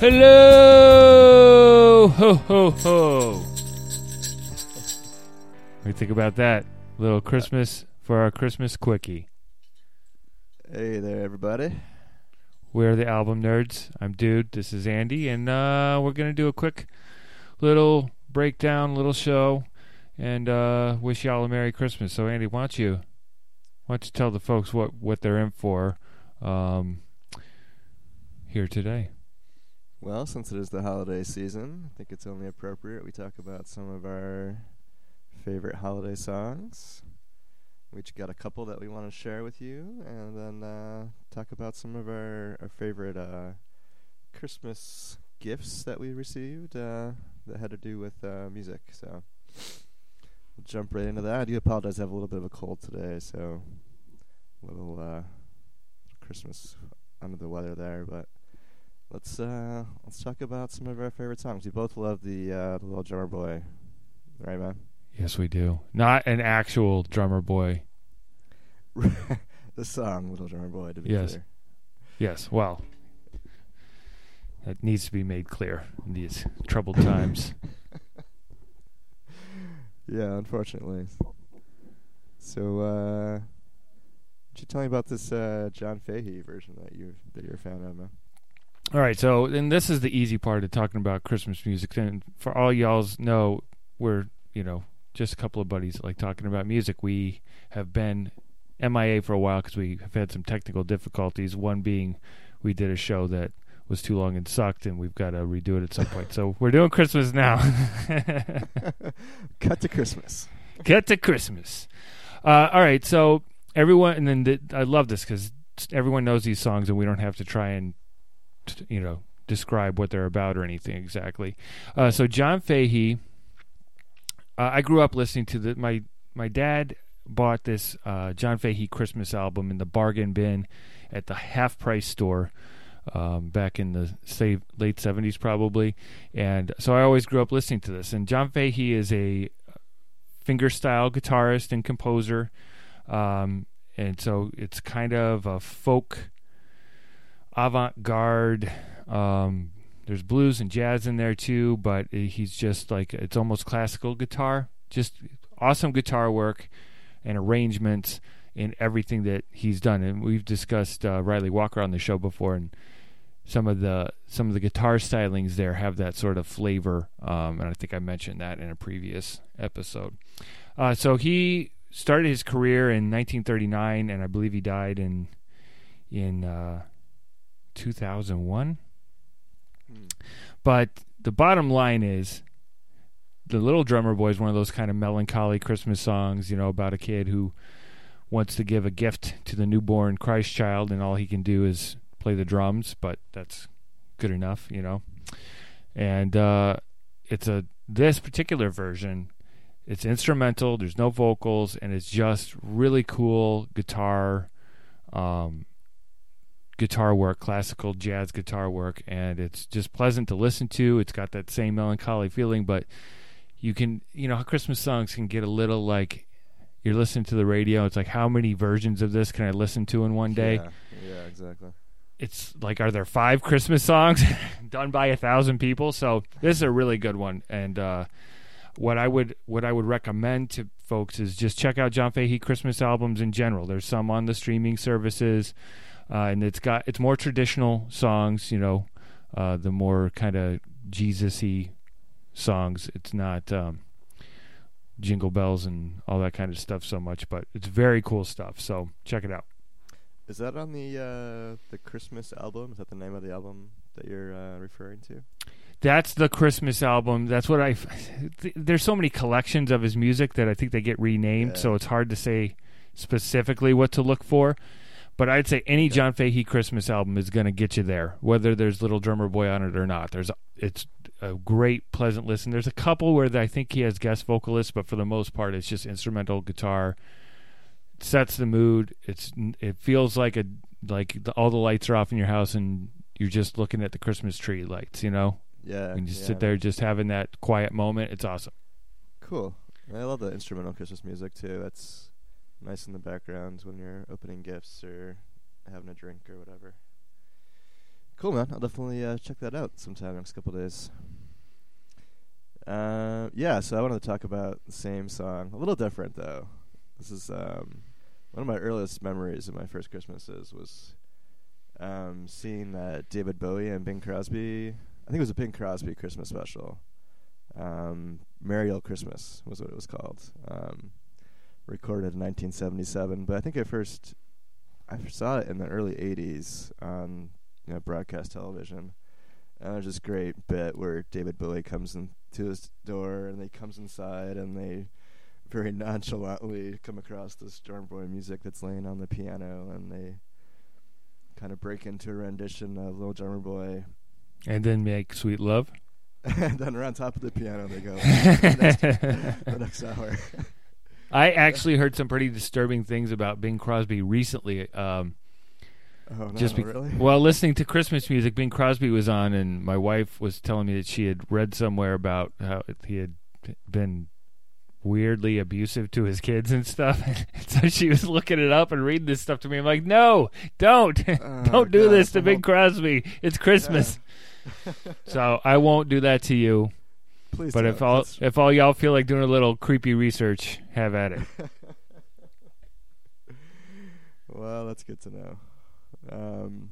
Hello! Ho, ho, ho. What do you think about that? Little Christmas for our Christmas quickie. Hey there, everybody. We're the album nerds. I'm Dude. This is Andy, and uh, we're gonna do a quick little breakdown, little show, and uh, wish y'all a Merry Christmas. So, Andy, why don't you why don't you tell the folks what what they're in for um, here today? Well, since it is the holiday season, I think it's only appropriate we talk about some of our favorite holiday songs. We each got a couple that we want to share with you, and then uh, talk about some of our, our favorite uh, Christmas gifts that we received uh, that had to do with uh, music. So we'll jump right into that. I do apologize, I have a little bit of a cold today, so a little uh, Christmas under the weather there, but let's uh, let's talk about some of our favorite songs. We both love the uh, the Little Drummer Boy, right, man? Yes, we do. Not an actual drummer boy. the song Little Drummer Boy, to be Yes. clear. Yes, well, that needs to be made clear in these troubled times. Yeah, unfortunately. So, uh, you tell me about this uh, John Fahey version that you that you're a fan of, man? All right, so and this is the easy part of talking about Christmas music. And for all y'all's know, we're you know just a couple of buddies like talking about music. We have been MIA for a while because we have had some technical difficulties. One being we did a show that was too long and sucked, and we've got to redo it at some point. So we're doing Christmas now. Cut to Christmas. Cut to Christmas. Uh, all right, so everyone, and then th- I love this because everyone knows these songs, and we don't have to try and you know describe what they're about or anything exactly. Uh, so John Fahey, uh, I grew up listening to the my my dad bought this uh, John Fahey Christmas album in the bargain bin at the half price store. Um, back in the say late seventies, probably, and so I always grew up listening to this. And John Fahey is a fingerstyle guitarist and composer. Um, and so it's kind of a folk avant garde. Um, there's blues and jazz in there too, but he's just like it's almost classical guitar. Just awesome guitar work and arrangements in everything that he's done. And we've discussed uh, Ryley Walker on the show before, and some of the some of the guitar stylings there have that sort of flavor. Um, and I think I mentioned that in a previous episode. Uh, so he started his career in 1939, and I believe he died in in uh, 2001. Hmm. But the bottom line is, the Little Drummer Boy is one of those kind of melancholy Christmas songs, you know, about a kid who wants to give a gift to the newborn Christ child, and all he can do is play the drums, but that's good enough, you know. And uh, it's a this particular version. It's instrumental. There's no vocals, and it's just really cool guitar, um, guitar work, classical jazz guitar work, and it's just pleasant to listen to. It's got that same melancholy feeling, but you can, you know, Christmas songs can get a little like you're listening to the radio. It's like how many versions of this can I listen to in one day? Yeah, yeah, exactly. it's like are there five christmas songs done by a thousand people so this is a really good one and uh, what i would what i would recommend to folks is just check out john fahey christmas albums in general there's some on the streaming services uh, and it's got it's more traditional songs you know uh, the more kind of jesus-y songs it's not um, jingle bells and all that kind of stuff so much but it's very cool stuff so check it out Is that on the uh, the Christmas album? Is that the name of the album that you're uh, referring to? That's the Christmas album. That's what I. There's so many collections of his music that I think they get renamed, Yeah. so it's hard to say specifically what to look for. But I'd say any. John Fahey Christmas album is going to get you there, whether there's Little Drummer Boy on it or not. There's it's a great, pleasant listen. There's a couple where I think he has guest vocalists, but for the most part, it's just instrumental guitar. Sets the mood. It's it feels like a like the, all the lights are off in your house and you're just looking at the Christmas tree lights. You know, Yeah. and just yeah. sit there just having that quiet moment. It's awesome. Cool. I love the instrumental Christmas music too. That's nice in the background when you're opening gifts or having a drink or whatever. Cool, man. I'll definitely uh, check that out sometime next couple days. Uh, yeah, so I wanted to talk about the same song, a little different though. This is um, one of my earliest memories of my first Christmases was um, seeing that David Bowie and Bing Crosby. I think it was a Bing Crosby Christmas special. Um, Merry Christmas was what it was called. Um, recorded in 1977, but I think I first I saw it in the early 80s on you know broadcast television. And there's this great bit where David Bowie comes in to his door and he comes inside and they very nonchalantly come across this drum boy music that's laying on the piano and they kind of break into a rendition of Little Drummer Boy. And then make sweet love. and then around top of the piano they go the, next, the next hour. I actually heard some pretty disturbing things about Bing Crosby recently. Um, oh, no, just be- really? While listening to Christmas music, Bing Crosby was on, and my wife was telling me that she had read somewhere about how he had been weirdly abusive to his kids and stuff. so she was looking it up and reading this stuff to me. I'm like, no, don't, Oh, don't do God, this to Bing Crosby. It's Christmas, so I won't do that to you. Please But if all That's- if all y'all feel like doing a little creepy research, have at it. well, that's good to know. Um,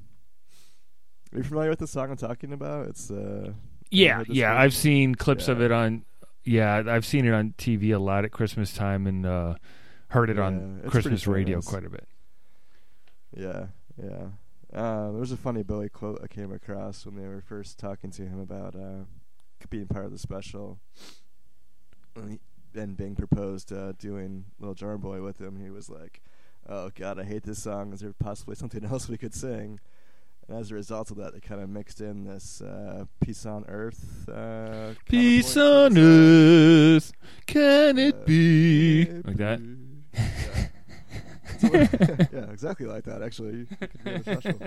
are you familiar with the song I'm talking about? It's uh, Yeah, yeah? I've seen clips of it on. Yeah, I've seen it on TV a lot at Christmas time, and uh, heard it Yeah, on Christmas radio quite a bit. Yeah, yeah. Uh, there was a funny Billy quote I came across when they were first talking to him about uh, being part of the special. And, he, and Bing proposed uh, doing Little Drummer Boy with him. He was like, "Oh God, I hate this song. Is there possibly something else we could sing?" And as a result of that, they kind of mixed in this uh, "Peace on Earth." Uh, Peace on to earth, can it be? can it Like that? Yeah. Yeah, exactly like that. Actually, You could do a special.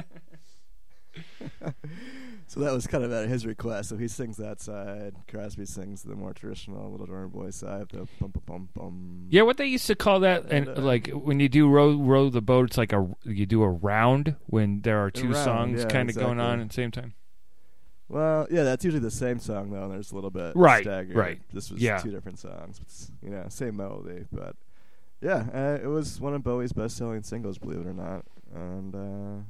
So that was kind of at his request. So he sings that side. Crosby sings the more traditional Little Drummer Boy side. The bum bum bum bum. Yeah, what they used to call that, and And, uh, like when you do row row the boat, it's like a you do a round when there are two round, songs yeah, kind of going on at the same time. Well, yeah, that's usually the same song though, and there's a little bit Right, staggered. right. This was Yeah. two different songs. You know, same melody, but yeah, uh, it was one of Bowie's best-selling singles, believe it or not. And uh,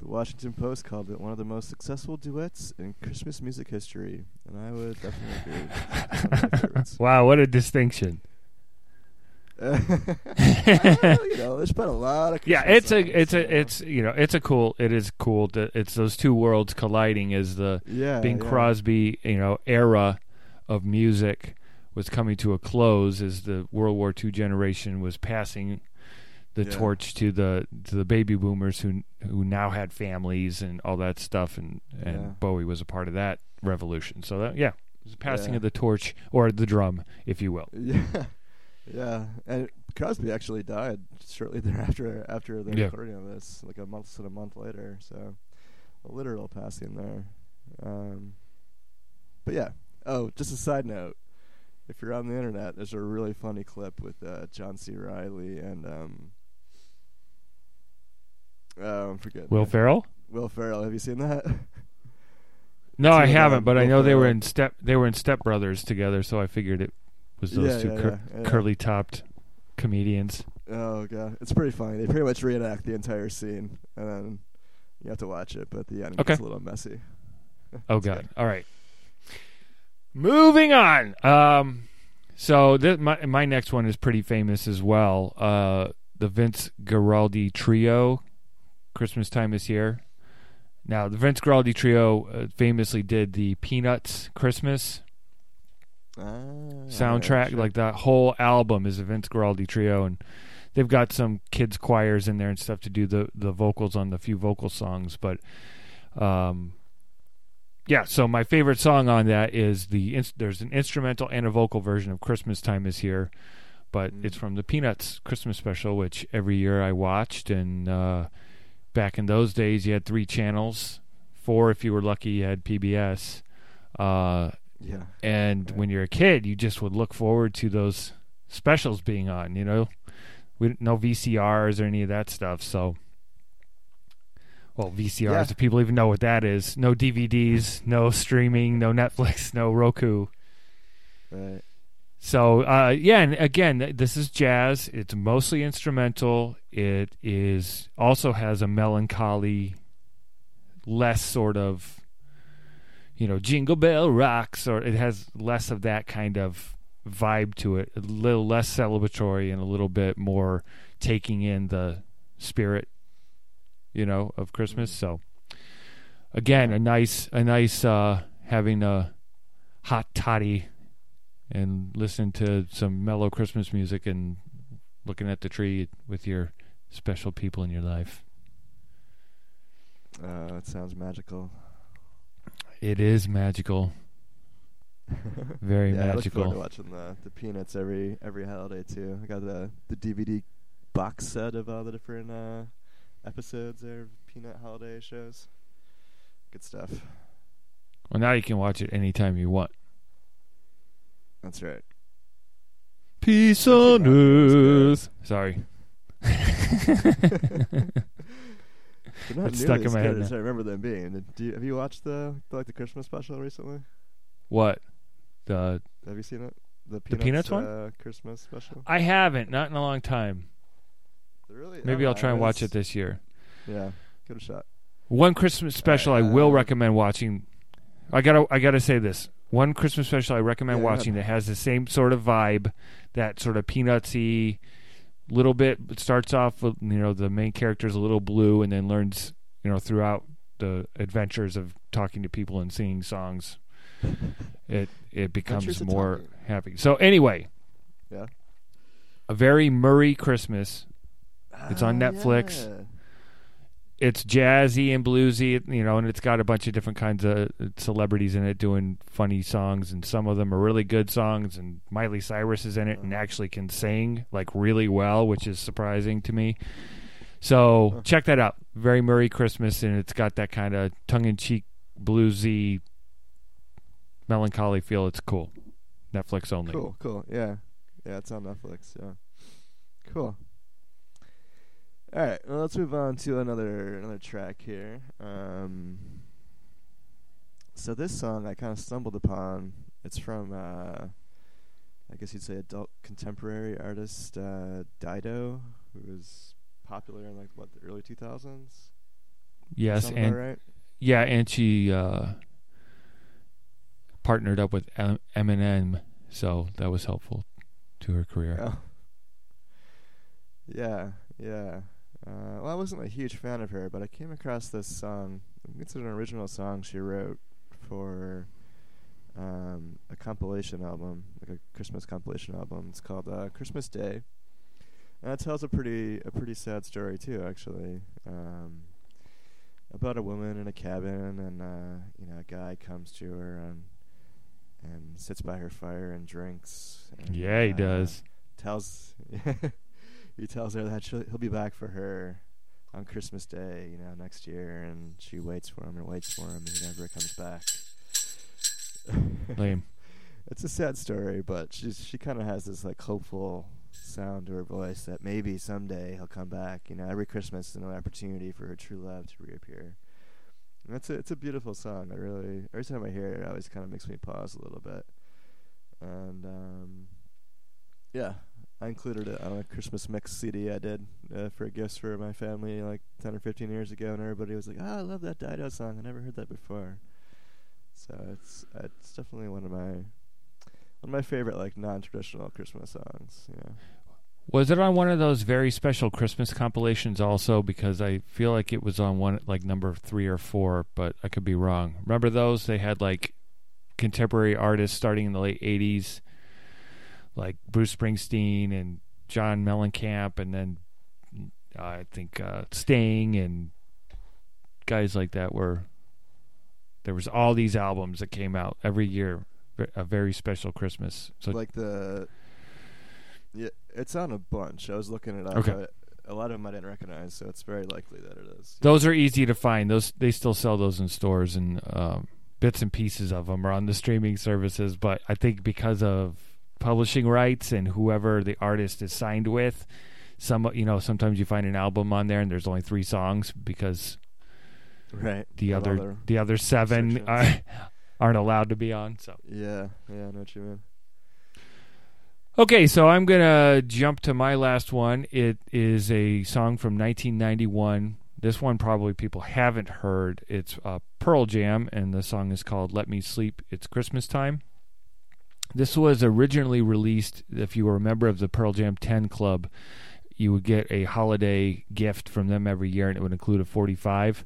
the Washington Post called it one of the most successful duets in Christmas music history, and I would definitely agree. One of my. Wow, what a distinction! Uh, you know, there's been a lot of Yeah, it's a it's a it's you know it's a cool it is cool that it's those two worlds colliding as the yeah, Bing yeah. Crosby you know era of music was coming to a close as the World War II generation was passing the Yeah. torch to the to the baby boomers who who now had families and all that stuff and and Yeah. Bowie was a part of that revolution. So that yeah, it was passing Yeah. of the torch or the drum, if you will. Yeah, yeah, and Crosby actually died shortly thereafter after the recording of this, like a month and a month later. So a literal passing there. Um, but yeah. Oh, just a side note. If you're on the internet, there's a really funny clip with uh, John C. Reilly and um, um, forget Will Ferrell? Will Ferrell. Have you seen that? No, I haven't, but I Will know they were in step they were in Step Brothers together, so I figured it was those Yeah, two yeah, cur- yeah, curly topped comedians. Oh god, it's pretty funny. They pretty much reenact the entire scene, and then you have to watch it. But the end Okay. gets a little messy. Oh God! good. All right, moving on. Um, so th- my my next one is pretty famous as well. Uh, the Vince Guaraldi Trio, Christmas time is here. Now the Vince Guaraldi Trio uh, famously did the Peanuts Christmas Ah, soundtrack. sure. Like that whole album is a Vince Guaraldi Trio, and they've got some kids choirs in there and stuff to do the the vocals on the few vocal songs. But um, yeah, so my favorite song on that is the there's an instrumental and a vocal version of Christmas Time is Here, but Mm. it's from the Peanuts Christmas special, which every year I watched. And uh, back in those days, you had three channels, four if you were lucky, you had PBS. Uh, yeah, and Right. when you're a kid, you just would look forward to those specials being on. You know, we didn't know VCRs or any of that stuff, so Well, VCRs, Yeah. if people even know what that is. No DVDs, no streaming, no Netflix, no Roku. Right. So uh, yeah, and again, this is jazz. It's mostly instrumental. It is also has a melancholy, less sort of, you know, jingle bell rocks, or it has less of that kind of vibe to it. A little less celebratory and a little bit more taking in the spirit, you know, of Christmas. So again, a nice, a nice uh, having a hot toddy and listening to some mellow Christmas music and looking at the tree with your special people in your life. Uh, that sounds magical. It is magical, very magical. yeah, I look forward to watching the, the Peanuts every every holiday too. I got the the DVD box set of all the different uh, episodes of Peanut holiday shows. Good stuff. Well, now you can watch it anytime you want. That's right. Peace on earth. Sorry. They're not It's stuck in my head now. I remember them being. Do you, have you watched the, the like the Christmas special recently? what? The Have you seen it? The The Peanuts, Peanuts one? Uh, Christmas special. I haven't, not in a long time. They're Really? Maybe I'll try and watch it this year. Yeah, give it a shot. One Christmas special I will Uh, recommend watching. I gotta I gotta say this. One Christmas special I recommend Yeah, watching ahead. that has the same sort of vibe, that sort of peanutsy, little bit. It starts off with you know the main character's a little blue, and then learns you know throughout the adventures of talking to people and singing songs. It it becomes more Talking. happy. So anyway, Yeah. a very Murray Christmas. It's on Ah, Netflix. yeah. It's jazzy and bluesy, you know, and it's got a bunch of different kinds of celebrities in it doing funny songs, and some of them are really good songs. And Miley Cyrus is in it and actually can sing like really well, which is surprising to me. So check that out. Very Murray Christmas, and it's got that kind of tongue-in-cheek, bluesy, melancholy feel. It's cool. Netflix only. Cool, cool. Yeah. Yeah, it's on Netflix. Yeah. Cool. All right, well, let's move on to another another track here. Um, so this song I kind of stumbled upon. It's from, uh, I guess you'd say, adult contemporary artist uh, Dido, who was popular in like what the early two thousands. Yes, Sound and right? Yeah, and she uh, partnered up with M- Eminem, so that was helpful to her career. Oh. Yeah, yeah. Uh, well, I wasn't a huge fan of her, but I came across this song. It's an original song she wrote for um, a compilation album, like a Christmas compilation album. It's called uh, Christmas Day, and it tells a pretty a pretty sad story too, actually. Um, about a woman in a cabin, and uh, you know, a guy comes to her and and sits by her fire and drinks. And, Yeah, he uh, does. tells he tells her that he'll be back for her on Christmas Day, you know, next year, and she waits for him and waits for him, and he never comes back. Lame. It's a sad story, but she's she kind of has this like hopeful sound to her voice that maybe someday he'll come back. You know, every Christmas is an opportunity for her true love to reappear. And it's a it's a beautiful song. I really every time I hear it, it always kind of makes me pause a little bit. And um, yeah, I included it on a Christmas mix CD I did uh, for gifts for my family like ten or fifteen years ago, and everybody was like, "Oh, I love that Dido song. I never heard that before." So it's it's definitely one of my one of my favorite like non-traditional Christmas songs. Know, Was it on one of those very special Christmas compilations also? Because I feel like it was on one like number three or four, but I could be wrong. Remember those? They had like contemporary artists starting in the late '80s, like Bruce Springsteen and John Mellencamp, and then uh, I think uh, Sting and guys like that. Were there was all these albums that came out every year, a very special Christmas. So like the yeah, it's on a bunch. I was looking it up. Okay. but a lot of them I didn't recognize, so it's very likely that it is. Those are easy to find. Those they still sell those in stores, and um, bits and pieces of them are on the streaming services. But I think because of publishing rights and whoever the artist is signed with, some you know sometimes you find an album on there and there's only three songs because Right. the other the the other seven are, aren't allowed to be on. So Yeah, yeah, I know what you mean. okay, so I'm gonna jump to my last one. It is a song from 1991. This one probably people haven't heard. It's uh, Pearl Jam, and the song is called "Let Me Sleep." It's Christmas time. This was originally released. If you were a member of the Pearl Jam 10 Club, you would get a holiday gift from them every year, and it would include a 45.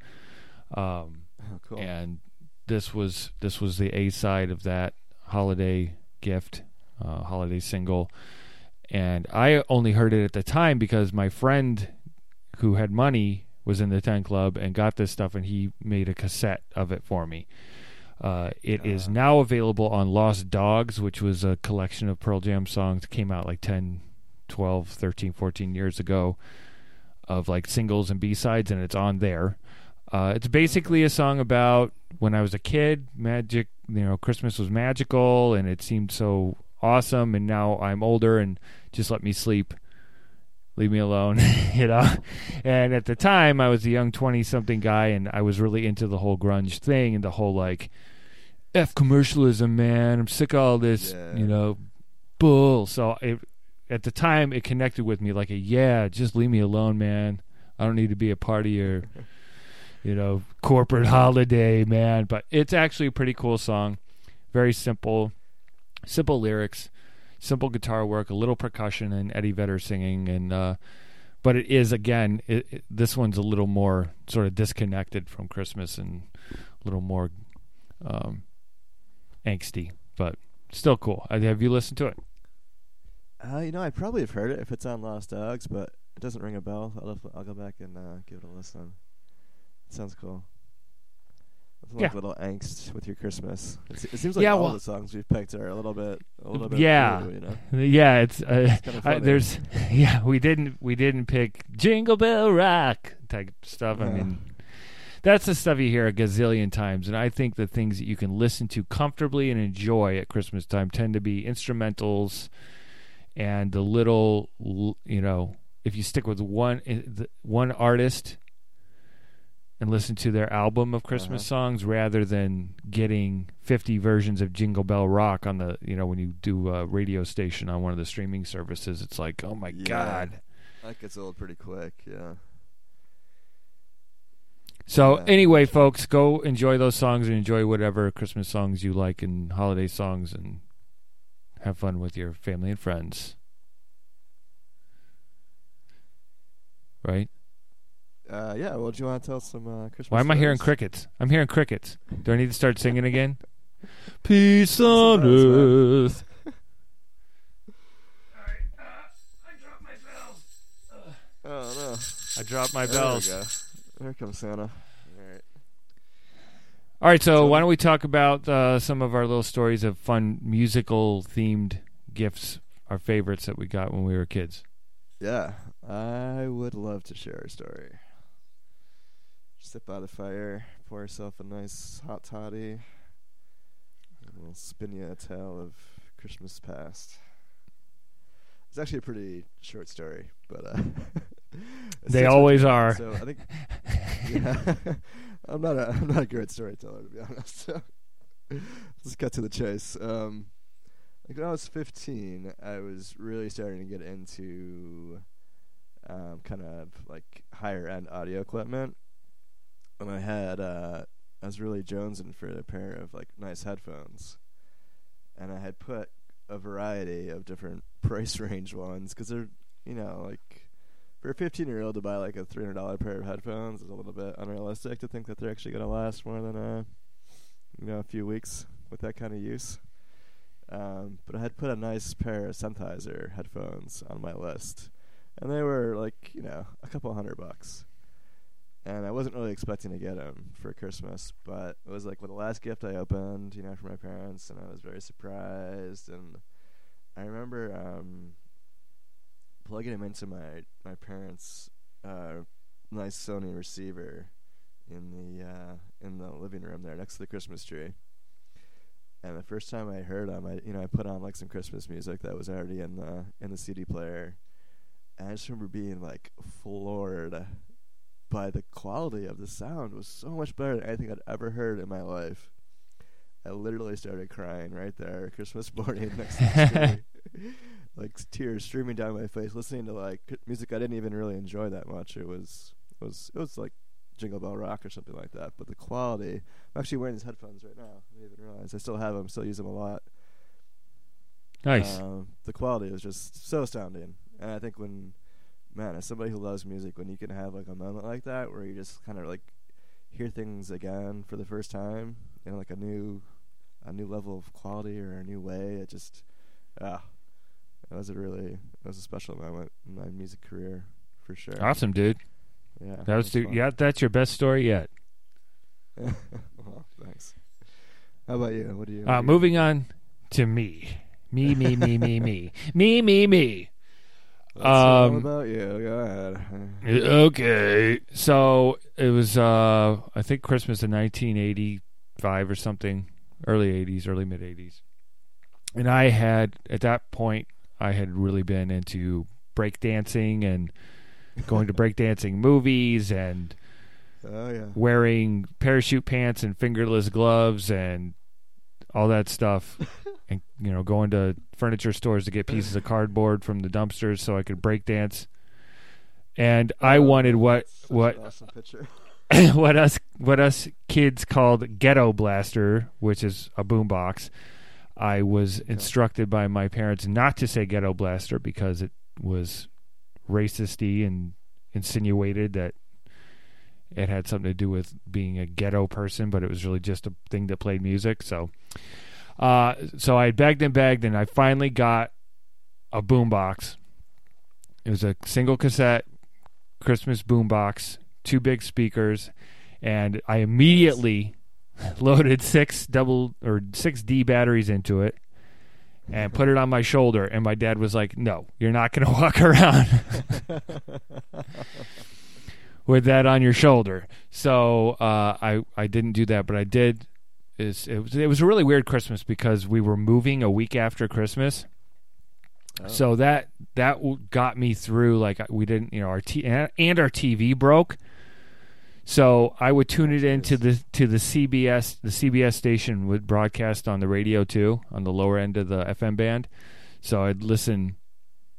Um, Oh, cool. and this was this was the A side of that holiday gift, uh, holiday single. And I only heard it at the time because my friend who had money was in the 10 club and got this stuff and he made a cassette of it for me. Uh, it is Ah. now available on Lost Dogs, which was a collection of Pearl Jam songs that came out like 10, 12, 13, 14 years ago of like singles and B-sides and it's on there. Uh, it's basically a song about when I was a kid, magic, you know, Christmas was magical and it seemed so awesome and now I'm older and just let me sleep. Leave me alone, you know. And at the time I was a young 20 something guy and I was really into the whole grunge thing and the whole like F commercialism, man. I'm sick of all this, Yeah. you know, bull. So it, at the time it connected with me like a yeah, just leave me alone, man. I don't need to be a part of your you know, corporate holiday, man. But it's actually a pretty cool song. Very simple, simple lyrics, simple guitar work, a little percussion, and Eddie Vedder singing. And uh, but it is again, it, it, this one's a little more sort of disconnected from Christmas and a little more um, angsty, but still cool. Uh, Have you listened to it? Uh, you know, I probably have heard it if it's on Lost Dogs, but it doesn't ring a bell. I'll I'll go back and uh, give it a listen. It sounds cool. Like Yeah. little angst with your Christmas. It, it seems like Yeah, all well- the songs we've picked are a little bit, a little bit. Yeah. blue, you know. Yeah, it's. Uh, It's kind of I, there's yeah we didn't we didn't pick jingle bell rock type stuff i mean that's the stuff you hear a gazillion times and i think the things that you can listen to comfortably and enjoy at christmas time tend to be instrumentals and the little you know if you stick with one one artist and listen to their album of Christmas Uh-huh. songs rather than getting 50 versions of Jingle Bell Rock on the, you know, when you do a radio station on one of the streaming services. It's like, oh my Yeah. God. That gets old pretty quick. Yeah. So, Yeah. anyway, folks, go enjoy those songs and enjoy whatever Christmas songs you like and holiday songs and have fun with your family and friends. Right? Uh, yeah. Well, do you want to tell some uh, Christmas? Why am I hearing crickets? I'm hearing crickets. Do I need to start singing again? Peace on on earth. earth. Oh no. I dropped my There we bells. go. There comes Santa. All right. All right, so So- why don't we talk about uh, some of our little stories of fun musical themed gifts, our favorites that we got when we were kids? Yeah, I would love to share a story. Sit by the fire, pour yourself a nice hot toddy, and we'll spin you a tale of Christmas past. It's actually a pretty short story, but uh, They always are. So I think, yeah, I'm not a I'm not a great storyteller to be honest. So let's cut to the chase. Um, like when I was 15, I was really starting to get into um, kind of like higher end audio equipment, and I had uh, I was really jonesing for a pair of like nice headphones, and I had put a variety of different price range ones because they're you know like for a 15 year old to buy like a $300 pair of headphones is a little bit unrealistic to think that they're actually going to last more than a you know a few weeks with that kind of use. Um, but I had put a nice pair of Sennheiser headphones on my list, and they were like you know a couple hundred bucks. And I wasn't really expecting to get him for Christmas, but it was like the last gift I opened, you know, for my parents, and I was very surprised. And I remember um, plugging him into my my parents' uh, nice Sony receiver in the uh, in the living room there next to the Christmas tree. And the first time I heard him, I you know I put on like some Christmas music that was already in the in the CD player, and I just remember being like floored by the quality of the sound was so much better than anything I'd ever heard in my life. I literally started crying right there, Christmas morning next to the like tears streaming down my face, listening to like music I didn't even really enjoy that much. It was it was it was like Jingle Bell Rock or something like that. But the quality, I'm actually wearing these headphones right now. I didn't even realize I still have them, still use them a lot. Nice. Um, the quality was just so astounding, and I think when, man, as somebody who loves music, when you can have like a moment like that where you just kind of like hear things again for the first time in like a new, a new level of quality or a new way, it just, ah, it was a really, it was a special moment in my music career for sure. awesome, dude. Yeah, That was the, yeah. That's your best story yet. well, thanks. How about you? What do you? what Uh, do you- moving on to me. Me, me, me, me, me. Me, me, me. Let's hear all um, about you. Go ahead. Okay. So it was, uh, I think, Christmas in 1985 or something, early 80s, early mid 80s. And I had, at that point, I had really been into breakdancing and going to breakdancing movies and Oh yeah. wearing parachute pants and fingerless gloves and all that stuff and you know going to furniture stores to get pieces of cardboard from the dumpsters so I could break dance and I Oh, wanted what what awesome what us what us kids called ghetto blaster which is a boombox I was Okay. instructed by my parents not to say ghetto blaster because it was racisty and insinuated that it had something to do with being a ghetto person, but it was really just a thing that played music. So, uh, so I begged and begged, and I finally got a boombox. It was a single cassette Christmas boombox, two big speakers, and I immediately loaded six double or six D batteries into it and put it on my shoulder. And my dad was like, "No, you're not going to walk around." with that on your shoulder. So uh, I I didn't do that, but I did. Is it was it was a really weird Christmas because we were moving a week after Christmas, Oh. so that that got me through. Like we didn't, you know, our t- and our TV broke. So I would tune it into the to the CBS. The CBS station would broadcast on the radio too, on the lower end of the FM band. So I'd listen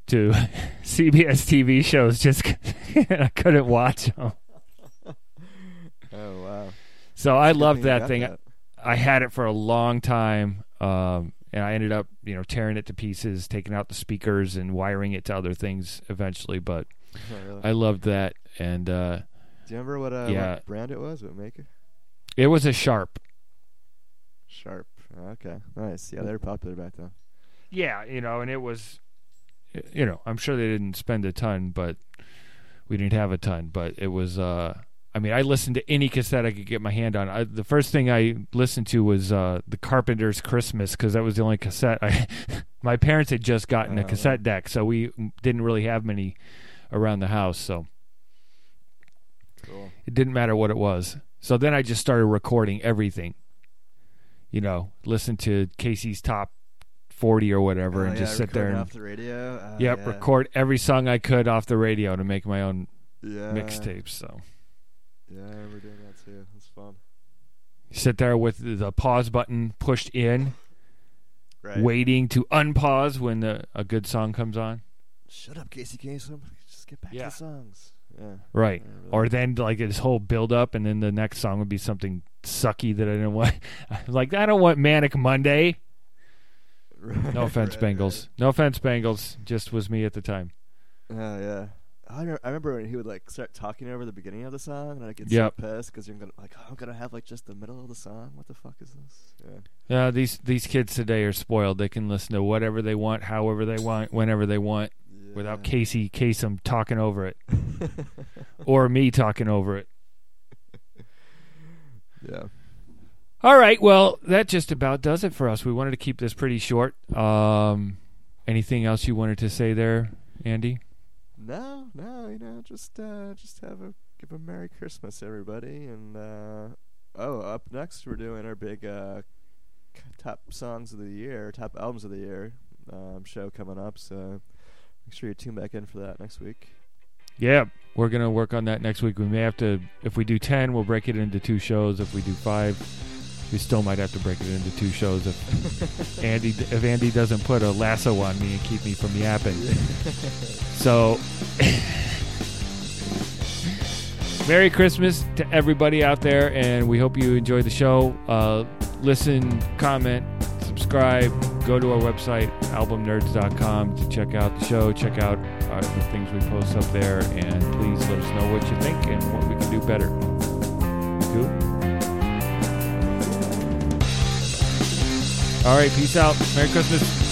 to CBS TV shows just I couldn't watch them. oh wow. So I loved that thing. I had it for a long time, um, and I ended up, you know, tearing it to pieces, taking out the speakers and wiring it to other things eventually. But really? I loved that, and uh, Do you remember what, uh, yeah. what brand it was? What maker? it was a sharp. Sharp. Okay. Nice. Yeah, they were popular back then. Yeah, you know, and it was, you know, I'm sure they didn't spend a ton, but we didn't have a ton. But it was, uh, I mean, I listened to any cassette I could get my hand on. I, the first thing I listened to was uh, the Carpenters' Christmas because that was the only cassette I. my parents had just gotten a Oh, cassette deck, so we didn't really have many around the house, so Cool. it didn't matter what it was. So then I just started recording everything. You know, listen to Casey's top 40 or whatever Oh, and yeah, just sit there and off the radio. Uh, Yep, yeah. record every song I could off the radio to make my own Yeah. mixtapes. So Yeah, remember doing that too. It was fun. you sit there with the pause button pushed in, Right. waiting to unpause when the, a good song comes on. Shut up, Casey Kasem. Just get back Yeah. to the songs. Yeah. Right. Remember Or then like this whole build up, and then the next song would be something sucky that I didn't want. like I don't want Manic Monday. Right, No offense, right, Bangles. No offense, Bangles. Just was me at the time. right. Oh yeah. I, re- I remember when he would like start talking over the beginning of the song, and I get Yep. so pissed because you're gonna like, oh, I'm gonna have like just the middle of the song. What the fuck is this? Yeah. Yeah, these these kids today are spoiled. They can listen to whatever they want, however they want, whenever they want, without Yeah. Casey Kasem talking over it or me talking over it. yeah. All right, well, that just about does it for us. We wanted to keep this pretty short. Um, anything else you wanted to say there, Andy? No, no, you know, just uh just have a give a Merry Christmas everybody and uh oh, up next we're doing our big uh top songs of the year, top albums of the year um show coming up, so make sure you tune back in for that next week. Yeah, we're gonna work on that next week. We may have to, if we do ten, we'll break it into two shows. If we do five, we still might have to break it into two shows. If Andy, if Andy doesn't put a lasso on me and keep me from yapping. so, Merry Christmas to everybody out there, and we hope you enjoy the show. Uh, listen, comment, subscribe. Go to our website, albumnerds.com, to check out the show, check out uh, the things we post up there, and please let us know what you think and what we can do better. Cool. All right, peace out. Merry Christmas.